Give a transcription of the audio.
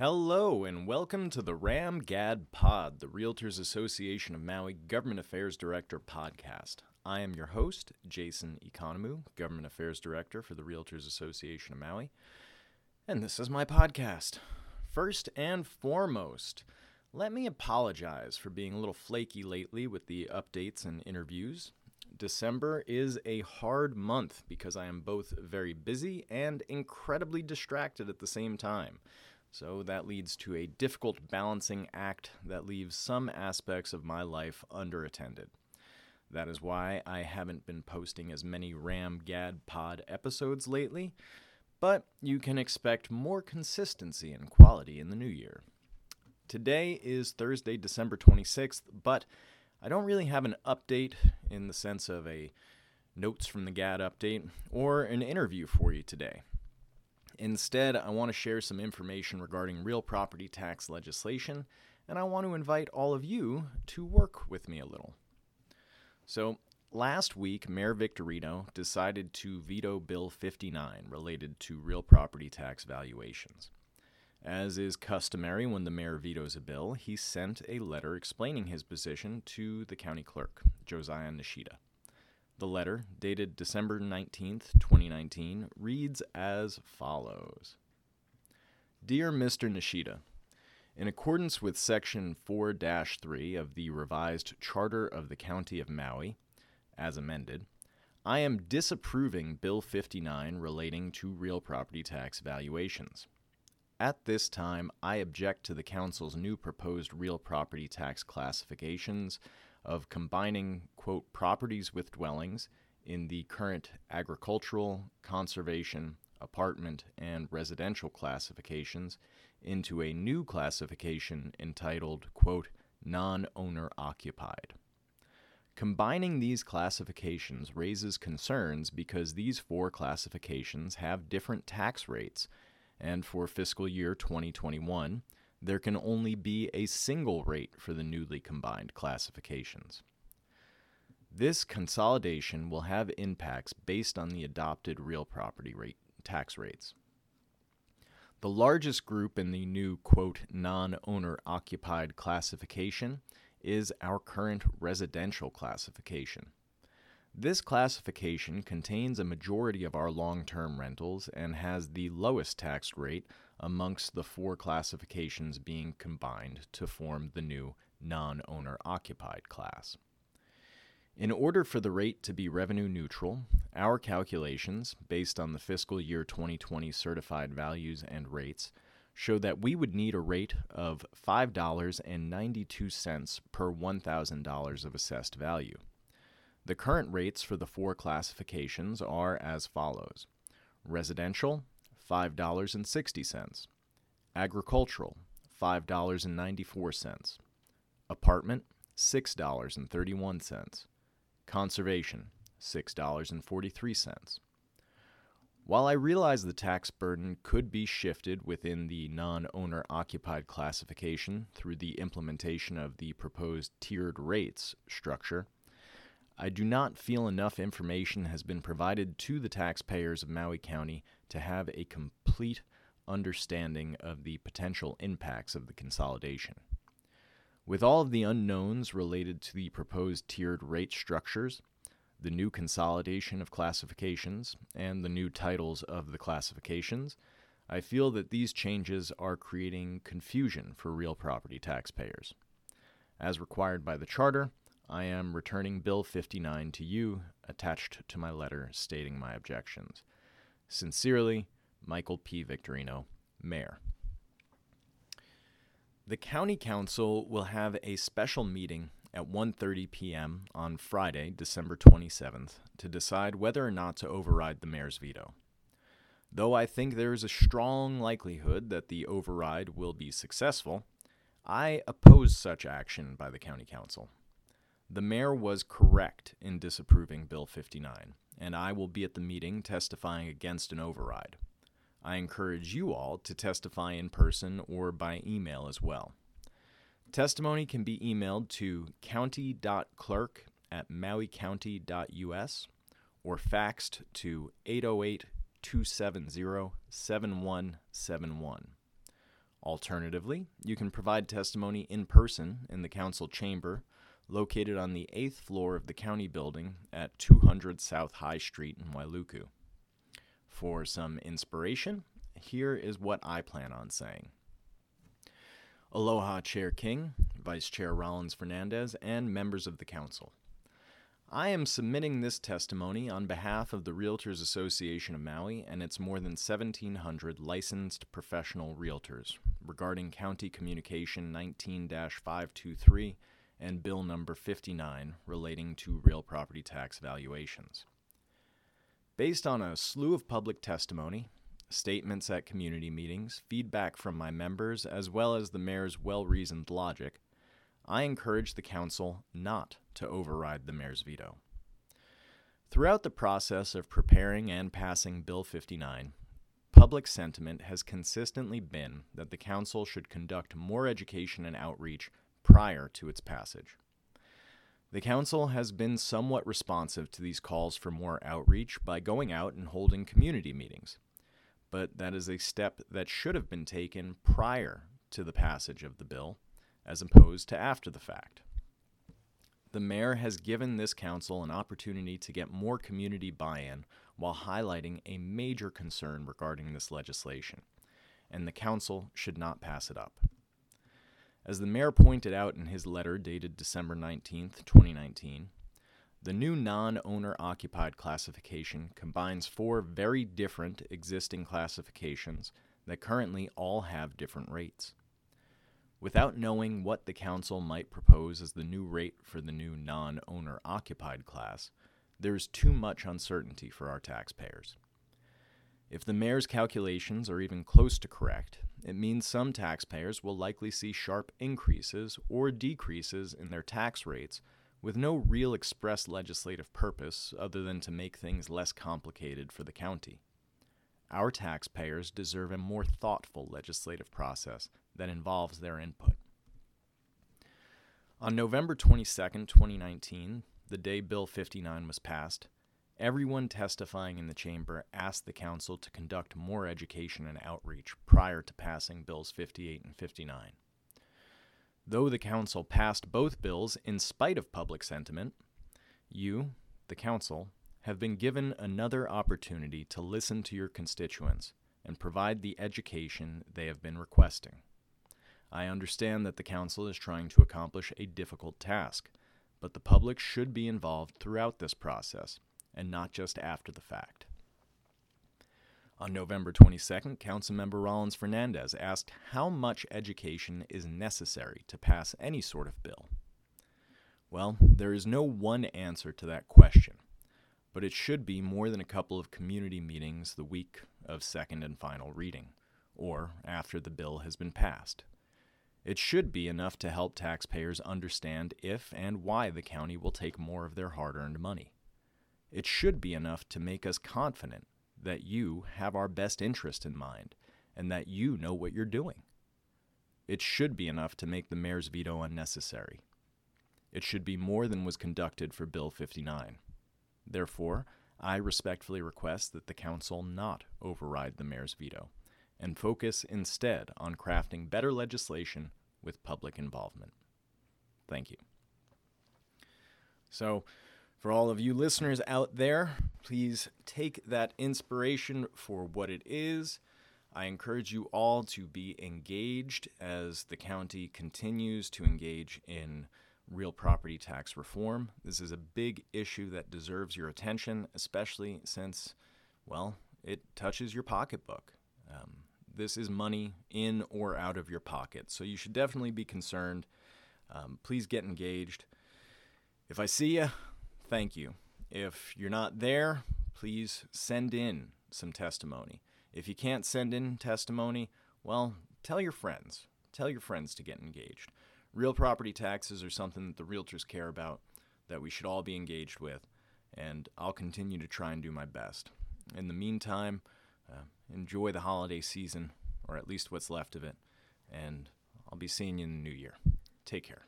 Hello, and welcome to the Ram Gad Pod, the Realtors Association of Maui Government Affairs Director podcast. I am your host, Jason Economou, Government Affairs Director for the Realtors Association of Maui, and this is my podcast. First and foremost, let me apologize for being a little flaky lately with the updates and interviews. December is a hard month because I am both very busy and incredibly distracted at the same time. So that leads to a difficult balancing act that leaves some aspects of my life underattended. That is why I haven't been posting as many Ram Gad Pod episodes lately, but you can expect more consistency and quality in the new year. Today is Thursday, December 26th, but I don't really have an update in the sense of a notes from the GAD update or an interview for you today. Instead, I want to share some information regarding real property tax legislation, and I want to invite all of you to work with me a little. So, last week, Mayor Victorino decided to veto Bill 59 related to real property tax valuations. As is customary when the mayor vetoes a bill, he sent a letter explaining his position to the county clerk, Josiah Nishida. The letter, dated December 19th, 2019, reads as follows Dear Mr. Nishida, in accordance with Section 4 3 of the revised Charter of the County of Maui, as amended, I am disapproving Bill 59 relating to real property tax valuations. At this time, I object to the Council's new proposed real property tax classifications of combining, quote, properties with dwellings in the current agricultural, conservation, apartment, and residential classifications into a new classification entitled, quote, non owner occupied. Combining these classifications raises concerns because these four classifications have different tax rates, and for fiscal year 2021, there can only be a single rate for the newly combined classifications. This consolidation will have impacts based on the adopted real property rate tax rates. The largest group in the new quote non-owner occupied classification is our current residential classification. This classification contains a majority of our long term rentals and has the lowest tax rate amongst the four classifications being combined to form the new non owner occupied class. In order for the rate to be revenue neutral, our calculations, based on the fiscal year 2020 certified values and rates, show that we would need a rate of $5.92 per $1,000 of assessed value. The current rates for the four classifications are as follows. Residential, $5.60, agricultural, $5.94, apartment, $6.31, conservation, $6.43. While I realize the tax burden could be shifted within the non owner occupied classification through the implementation of the proposed tiered rates structure, I do not feel enough information has been provided to the taxpayers of Maui County to have a complete understanding of the potential impacts of the consolidation. With all of the unknowns related to the proposed tiered rate structures, the new consolidation of classifications, and the new titles of the classifications, I feel that these changes are creating confusion for real property taxpayers. As required by the Charter, I am returning Bill 59 to you, attached to my letter stating my objections. Sincerely, Michael P. Victorino, Mayor. The County Council will have a special meeting at 1:30 p.m. on Friday, December 27th, to decide whether or not to override the mayor's veto. Though I think there is a strong likelihood that the override will be successful, I oppose such action by the County Council. The mayor was correct in disapproving Bill 59, and I will be at the meeting testifying against an override. I encourage you all to testify in person or by email as well. Testimony can be emailed to county.clerk at mauicounty.us or faxed to 808 270 7171. Alternatively, you can provide testimony in person in the council chamber located on the eighth floor of the county building at 200 South High Street in Wailuku. For some inspiration, here is what I plan on saying. Aloha, Chair King, Vice Chair Rawlins-Fernandez, and members of the Council. I am submitting this testimony on behalf of the Realtors Association of Maui and its more than 1,700 licensed professional realtors regarding County Communication 19 523 and Bill Number 59 relating to real property tax valuations. Based on a slew of public testimony, statements at community meetings, feedback from my members, as well as the mayor's well reasoned logic, I encourage the council not to override the mayor's veto. Throughout the process of preparing and passing Bill 59, public sentiment has consistently been that the council should conduct more education and outreach prior to its passage. The Council has been somewhat responsive to these calls for more outreach by going out and holding community meetings, but that is a step that should have been taken prior to the passage of the bill, as opposed to after the fact. The mayor has given this council an opportunity to get more community buy in while highlighting a major concern regarding this legislation, and the council should not pass it up. As the mayor pointed out in his letter dated December 19, 2019, the new non owner occupied classification combines four very different existing classifications that currently all have different rates. Without knowing what the council might propose as the new rate for the new non owner occupied class, there is too much uncertainty for our taxpayers. If the mayor's calculations are even close to correct, it means some taxpayers will likely see sharp increases or decreases in their tax rates with no real express legislative purpose other than to make things less complicated for the county. Our taxpayers deserve a more thoughtful legislative process that involves their input. On November 22, 2019, the day Bill 59 was passed, Everyone testifying in the chamber asked the council to conduct more education and outreach prior to passing Bills 58 and 59. Though the council passed both bills in spite of public sentiment, you, the council, have been given another opportunity to listen to your constituents and provide the education they have been requesting. I understand that the council is trying to accomplish a difficult task, but the public should be involved throughout this process and not just after the fact. On November 22nd, Councilmember Rawlins-Fernandez asked how much education is necessary to pass any sort of bill. Well, there is no one answer to that question, but it should be more than a couple of community meetings the week of second and final reading, or after the bill has been passed. It should be enough to help taxpayers understand if and why the county will take more of their hard earned money. It should be enough to make us confident that you have our best interest in mind and that you know what you're doing. It should be enough to make the mayor's veto unnecessary. It should be more than was conducted for Bill 59. Therefore, I respectfully request that the Council not override the mayor's veto and focus instead on crafting better legislation with public involvement. Thank you. So, for all of you listeners out there, please take that inspiration for what it is. I encourage you all to be engaged as the county continues to engage in real property tax reform. This is a big issue that deserves your attention, especially since, well, it touches your pocketbook. Um, this is money in or out of your pocket, so you should definitely be concerned. Um, please get engaged. If I see you, thank you. If you're not there, please send in some testimony. If you can't send in testimony, well, tell your friends. Tell your friends to get engaged. Real property taxes are something that the realtors care about, that we should all be engaged with, and I'll continue to try and do my best. In the meantime, uh, enjoy the holiday season, or at least what's left of it, and I'll be seeing you in the new year. Take care.